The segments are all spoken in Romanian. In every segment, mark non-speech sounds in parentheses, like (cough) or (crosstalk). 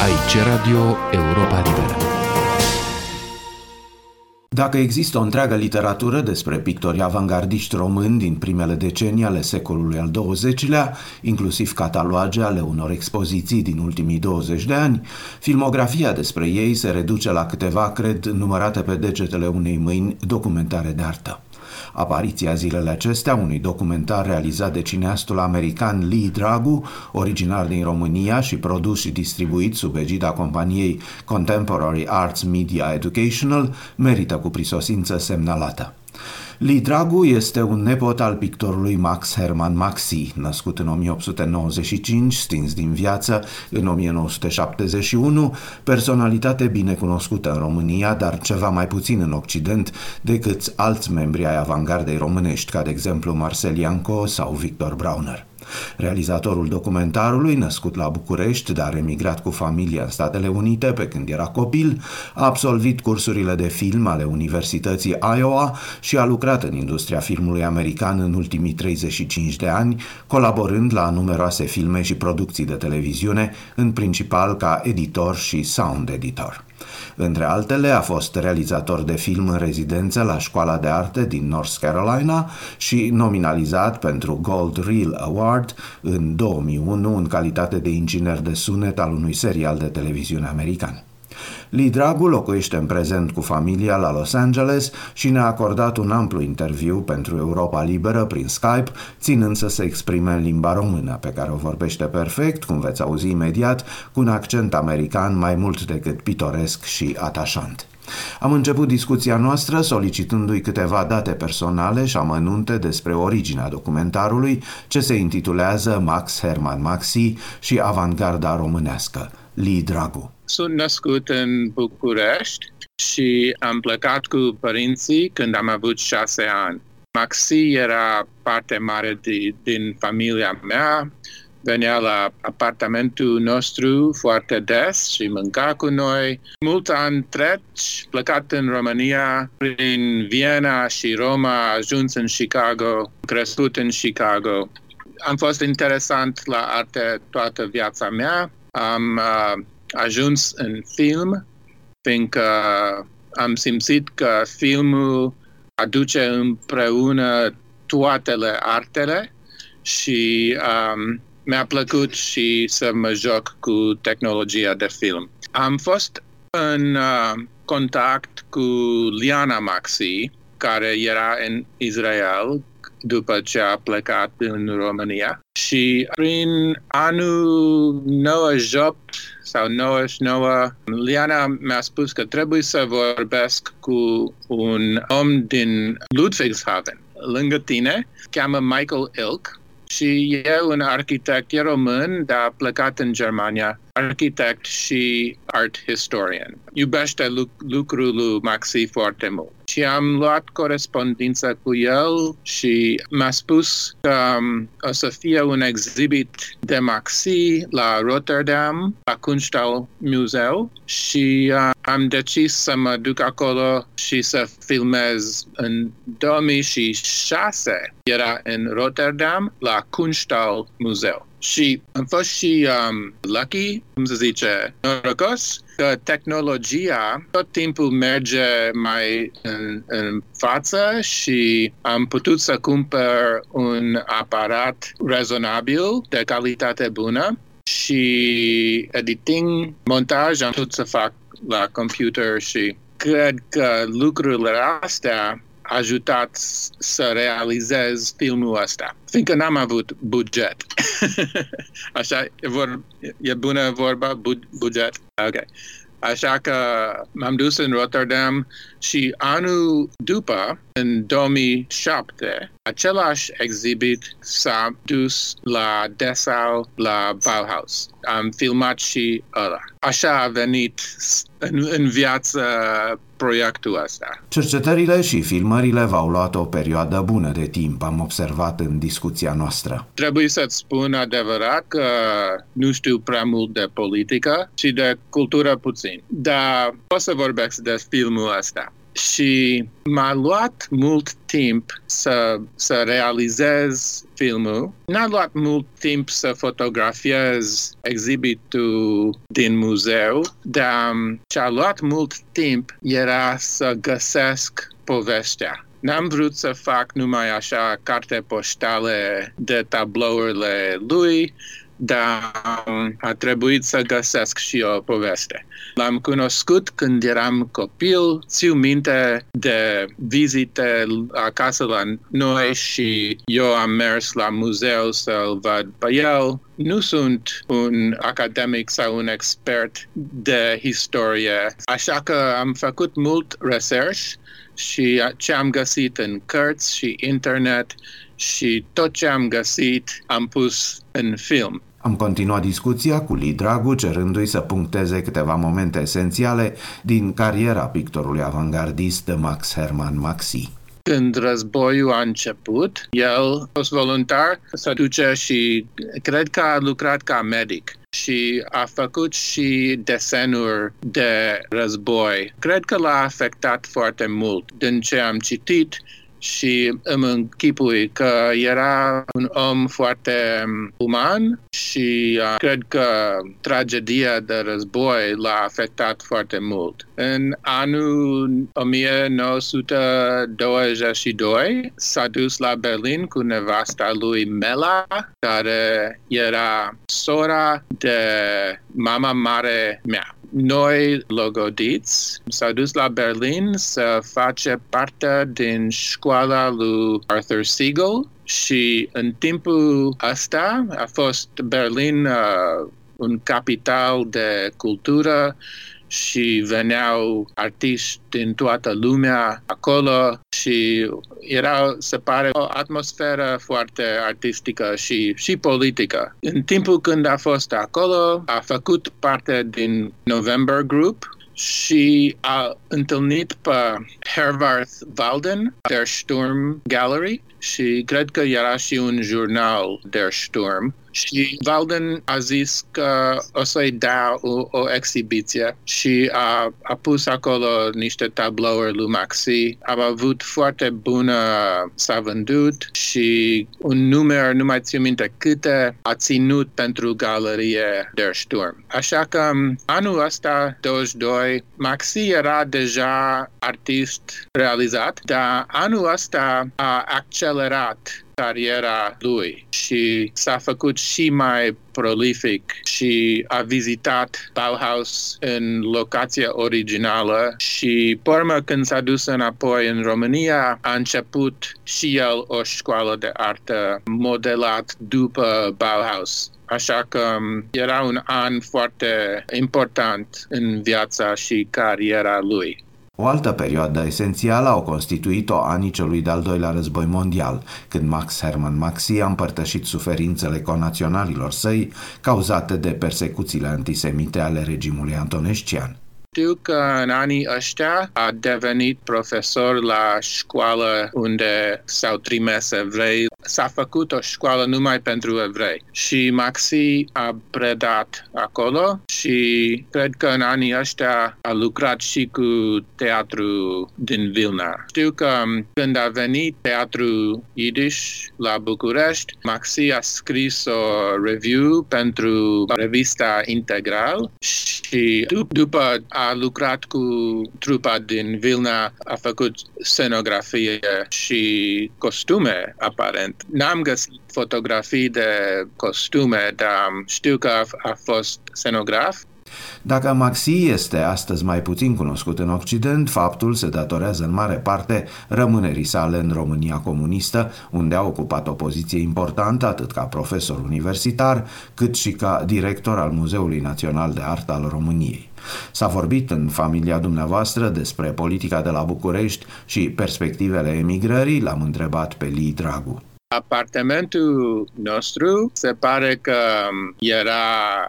Aici Radio Europa Liberă. Dacă există o întreagă literatură despre pictorii avangardiști români din primele decenii ale secolului al XX-lea, inclusiv cataloage ale unor expoziții din ultimii 20 de ani, filmografia despre ei se reduce la câteva, cred, numărate pe degetele unei mâini documentare de artă. Apariția zilele acestea unui documentar realizat de cineastul american Lee Dragu, originar din România și produs și distribuit sub egida companiei Contemporary Arts Media Educational, merită cu prisosință semnalată. Lee Dragu este un nepot al pictorului Max Hermann Maxi, născut în 1895, stins din viață în 1971, personalitate bine cunoscută în România, dar ceva mai puțin în Occident decât alți membri ai avangardei românești, ca de exemplu Marcel Ianco sau Victor Brauner. Realizatorul documentarului, născut la București, dar emigrat cu familia în Statele Unite pe când era copil, a absolvit cursurile de film ale Universității Iowa și a lucrat în industria filmului american în ultimii 35 de ani, colaborând la numeroase filme și producții de televiziune, în principal ca editor și sound editor. Între altele, a fost realizator de film în rezidență la Școala de Arte din North Carolina și nominalizat pentru Gold Reel Award în 2001 în calitate de inginer de sunet al unui serial de televiziune american. Lee Dragu locuiește în prezent cu familia la Los Angeles și ne-a acordat un amplu interviu pentru Europa Liberă prin Skype, ținând să se exprime în limba română, pe care o vorbește perfect, cum veți auzi imediat, cu un accent american mai mult decât pitoresc și atașant. Am început discuția noastră solicitându-i câteva date personale și amănunte despre originea documentarului, ce se intitulează Max Hermann Maxi și Avangarda românească, Lee Dragu. Sunt născut în București și am plecat cu părinții când am avut șase ani. Maxi era parte mare de, din familia mea, venea la apartamentul nostru foarte des și mânca cu noi. Mult ani treci, plecat în România, prin Viena și Roma, ajuns în Chicago, crescut în Chicago. Am fost interesant la arte toată viața mea. Am uh, ajuns în film, fiindcă am simțit că filmul aduce împreună toatele artele și um, mi-a plăcut și să mă joc cu tehnologia de film. Am fost în uh, contact cu Liana Maxi, care era în Israel după ce a plecat în România și prin anul 98 sau 99, Liana mi-a spus că trebuie să vorbesc cu un om din Ludwigshafen, lângă tine, cheamă Michael Ilk, și e un arhitect, e român, dar a plecat în Germania, arhitect și art historian. Iubește lucrul lui Maxi foarte mult și am luat corespondență cu el și mi-a spus că um, o să fie un exhibit de Maxi la Rotterdam, la Kunsthal Museu și uh, am decis să mă duc acolo și să filmez în 2006. Era în Rotterdam, la Kunsthal Museu. Și am fost și um, lucky, cum se zice, norocos, că tehnologia tot timpul merge mai în, în față și am putut să cumpăr un aparat rezonabil de calitate bună și editing, montaj am putut să fac la computer și cred că lucrurile astea ajutat să realizez filmul ăsta, fiindcă n-am avut buget. (laughs) Așa, e, vor, e bună vorba, buget? Ok. Așa că m-am dus în Rotterdam și anul după, în 2007, același exhibit s-a dus la Dessau, la Bauhaus. Am filmat și ăla. Așa a venit în, în viață proiectul ăsta. Cercetările și filmările v-au luat o perioadă bună de timp, am observat în discuția noastră. Trebuie să-ți spun adevărat că nu știu prea mult de politică și de cultură puțin, dar pot să vorbesc de filmul ăsta. Și m-a luat mult timp să, să realizez filmul. N-a luat mult timp să fotografiez exhibitul din muzeu, dar ce a luat mult timp era să găsesc povestea. N-am vrut să fac numai așa carte poștale de tablourile lui, dar a trebuit să găsesc și o poveste. L-am cunoscut când eram copil, țiu minte de vizite acasă la noi și eu am mers la muzeu să-l văd pe el. Nu sunt un academic sau un expert de istorie, așa că am făcut mult research și ce am găsit în cărți și internet și tot ce am găsit am pus în film. Am continuat discuția cu Lee Dragu, cerându-i să puncteze câteva momente esențiale din cariera pictorului avangardist Max Hermann Maxi. Când războiul a început, el a fost voluntar să duce și cred că a lucrat ca medic și a făcut și desenuri de război. Cred că l-a afectat foarte mult. Din ce am citit, și îmi închipui că era un om foarte uman și uh, cred că tragedia de război l-a afectat foarte mult. În anul 1922 s-a dus la Berlin cu nevasta lui Mela, care era sora de mama mare mea noi logodiți s-a dus la Berlin să face parte din școala lui Arthur Siegel și în timpul ăsta a fost Berlin uh, un capital de cultură și veneau artiști din toată lumea acolo și era, se pare, o atmosferă foarte artistică și, și politică. În timpul când a fost acolo, a făcut parte din November Group, și a întâlnit pe Hervarth Walden, Der Sturm Gallery, și cred că era și un jurnal Der Sturm și Walden a zis că o să-i dea o, o exhibiție și a, a pus acolo niște tablouri lui Maxi. A avut foarte bună, s-a vândut și un număr, nu mai țin minte câte, a ținut pentru galerie Der Sturm. Așa că anul ăsta, 22, Maxi era deja artist realizat, dar anul ăsta a accelerat cariera lui și s-a făcut și mai prolific și a vizitat Bauhaus în locația originală și pe urmă când s-a dus înapoi în România a început și el o școală de artă modelat după Bauhaus. Așa că era un an foarte important în viața și cariera lui. O altă perioadă esențială au constituit-o anii celui de-al doilea război mondial, când Max Hermann Maxi a împărtășit suferințele conaționalilor săi cauzate de persecuțiile antisemite ale regimului antonescian. Știu că în anii ăștia a devenit profesor la școală unde s-au trimis evrei. S-a făcut o școală numai pentru evrei și Maxi a predat acolo și cred că în anii ăștia a lucrat și cu teatru din Vilna. Știu că când a venit teatru Yiddish la București, Maxi a scris o review pentru revista Integral și după a lucrat cu trupa din Vilna, a făcut scenografie și costume, aparent. N-am găsit fotografii de costume, dar știu că a, a fost scenograf dacă Maxi este astăzi mai puțin cunoscut în Occident, faptul se datorează în mare parte rămânerii sale în România comunistă, unde a ocupat o poziție importantă atât ca profesor universitar, cât și ca director al Muzeului Național de Artă al României. S-a vorbit în familia dumneavoastră despre politica de la București și perspectivele emigrării, l-am întrebat pe Lee Dragu. Apartamentul nostru se pare că era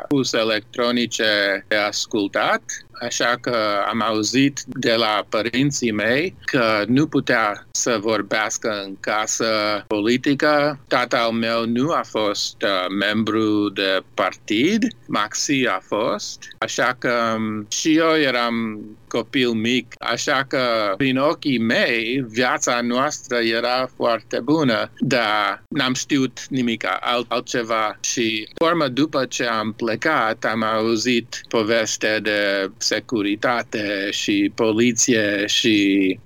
pus electronice de ascultat așa că am auzit de la părinții mei că nu putea să vorbească în casă politică. Tatăl meu nu a fost uh, membru de partid, Maxi a fost, așa că um, și eu eram copil mic, așa că prin ochii mei viața noastră era foarte bună, dar n-am știut nimic alt, altceva. Și urmă după ce am plecat am auzit poveste de securitate și poliție și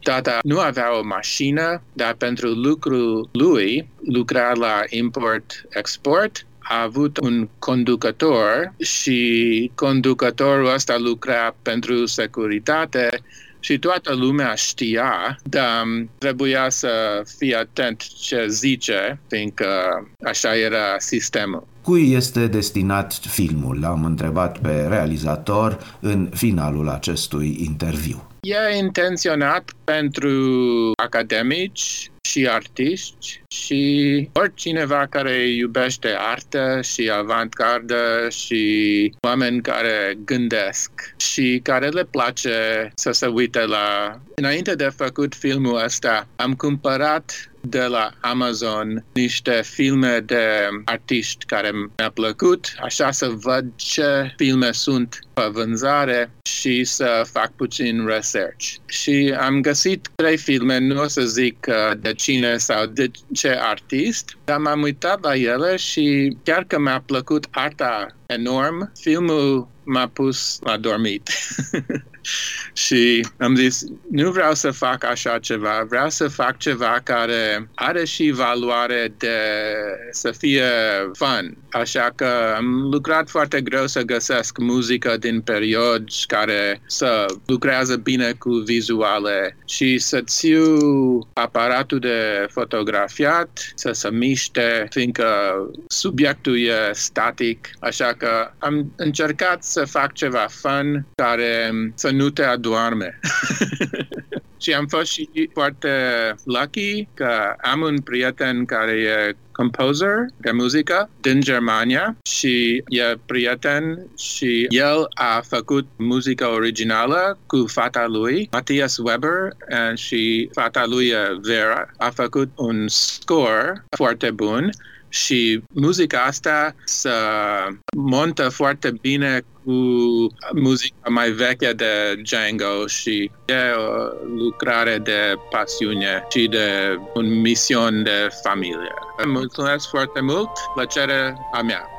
tata nu avea o mașină, dar pentru lucru lui lucra la import-export a avut un conducător și conducătorul ăsta lucra pentru securitate și toată lumea știa, dar trebuia să fie atent ce zice, fiindcă așa era sistemul. Cui este destinat filmul? L-am întrebat pe realizator în finalul acestui interviu. E intenționat pentru academici și artiști și oricineva care iubește artă și avantgardă și oameni care gândesc și care le place să se uite la... Înainte de făcut filmul ăsta, am cumpărat de la Amazon niște filme de artiști care mi-a plăcut, așa să văd ce filme sunt pe vânzare și să fac puțin research. Și am găsit trei filme, nu o să zic uh, de cine sau de ce artist, dar m-am uitat la ele și chiar că mi-a plăcut arta enorm, filmul m-a pus la dormit. (laughs) și am zis, nu vreau să fac așa ceva, vreau să fac ceva care are și valoare de să fie fun. Așa că am lucrat foarte greu să găsesc muzică din perioci care să lucrează bine cu vizuale și să țiu aparatul de fotografiat, să se miște, fiindcă subiectul e static. Așa că am încercat să fac ceva fun care să nu te adoarme. (laughs) și am fost și foarte lucky că am un prieten care e composer de muzică din Germania și e prieten și el a făcut muzică originală cu fata lui, Matthias Weber, și fata lui Vera. A făcut un score foarte bun și muzica asta se montă foarte bine cu muzica mai veche de Django și e o lucrare de pasiune și de un mision de familie. Mulțumesc foarte mult, plăcere a mea.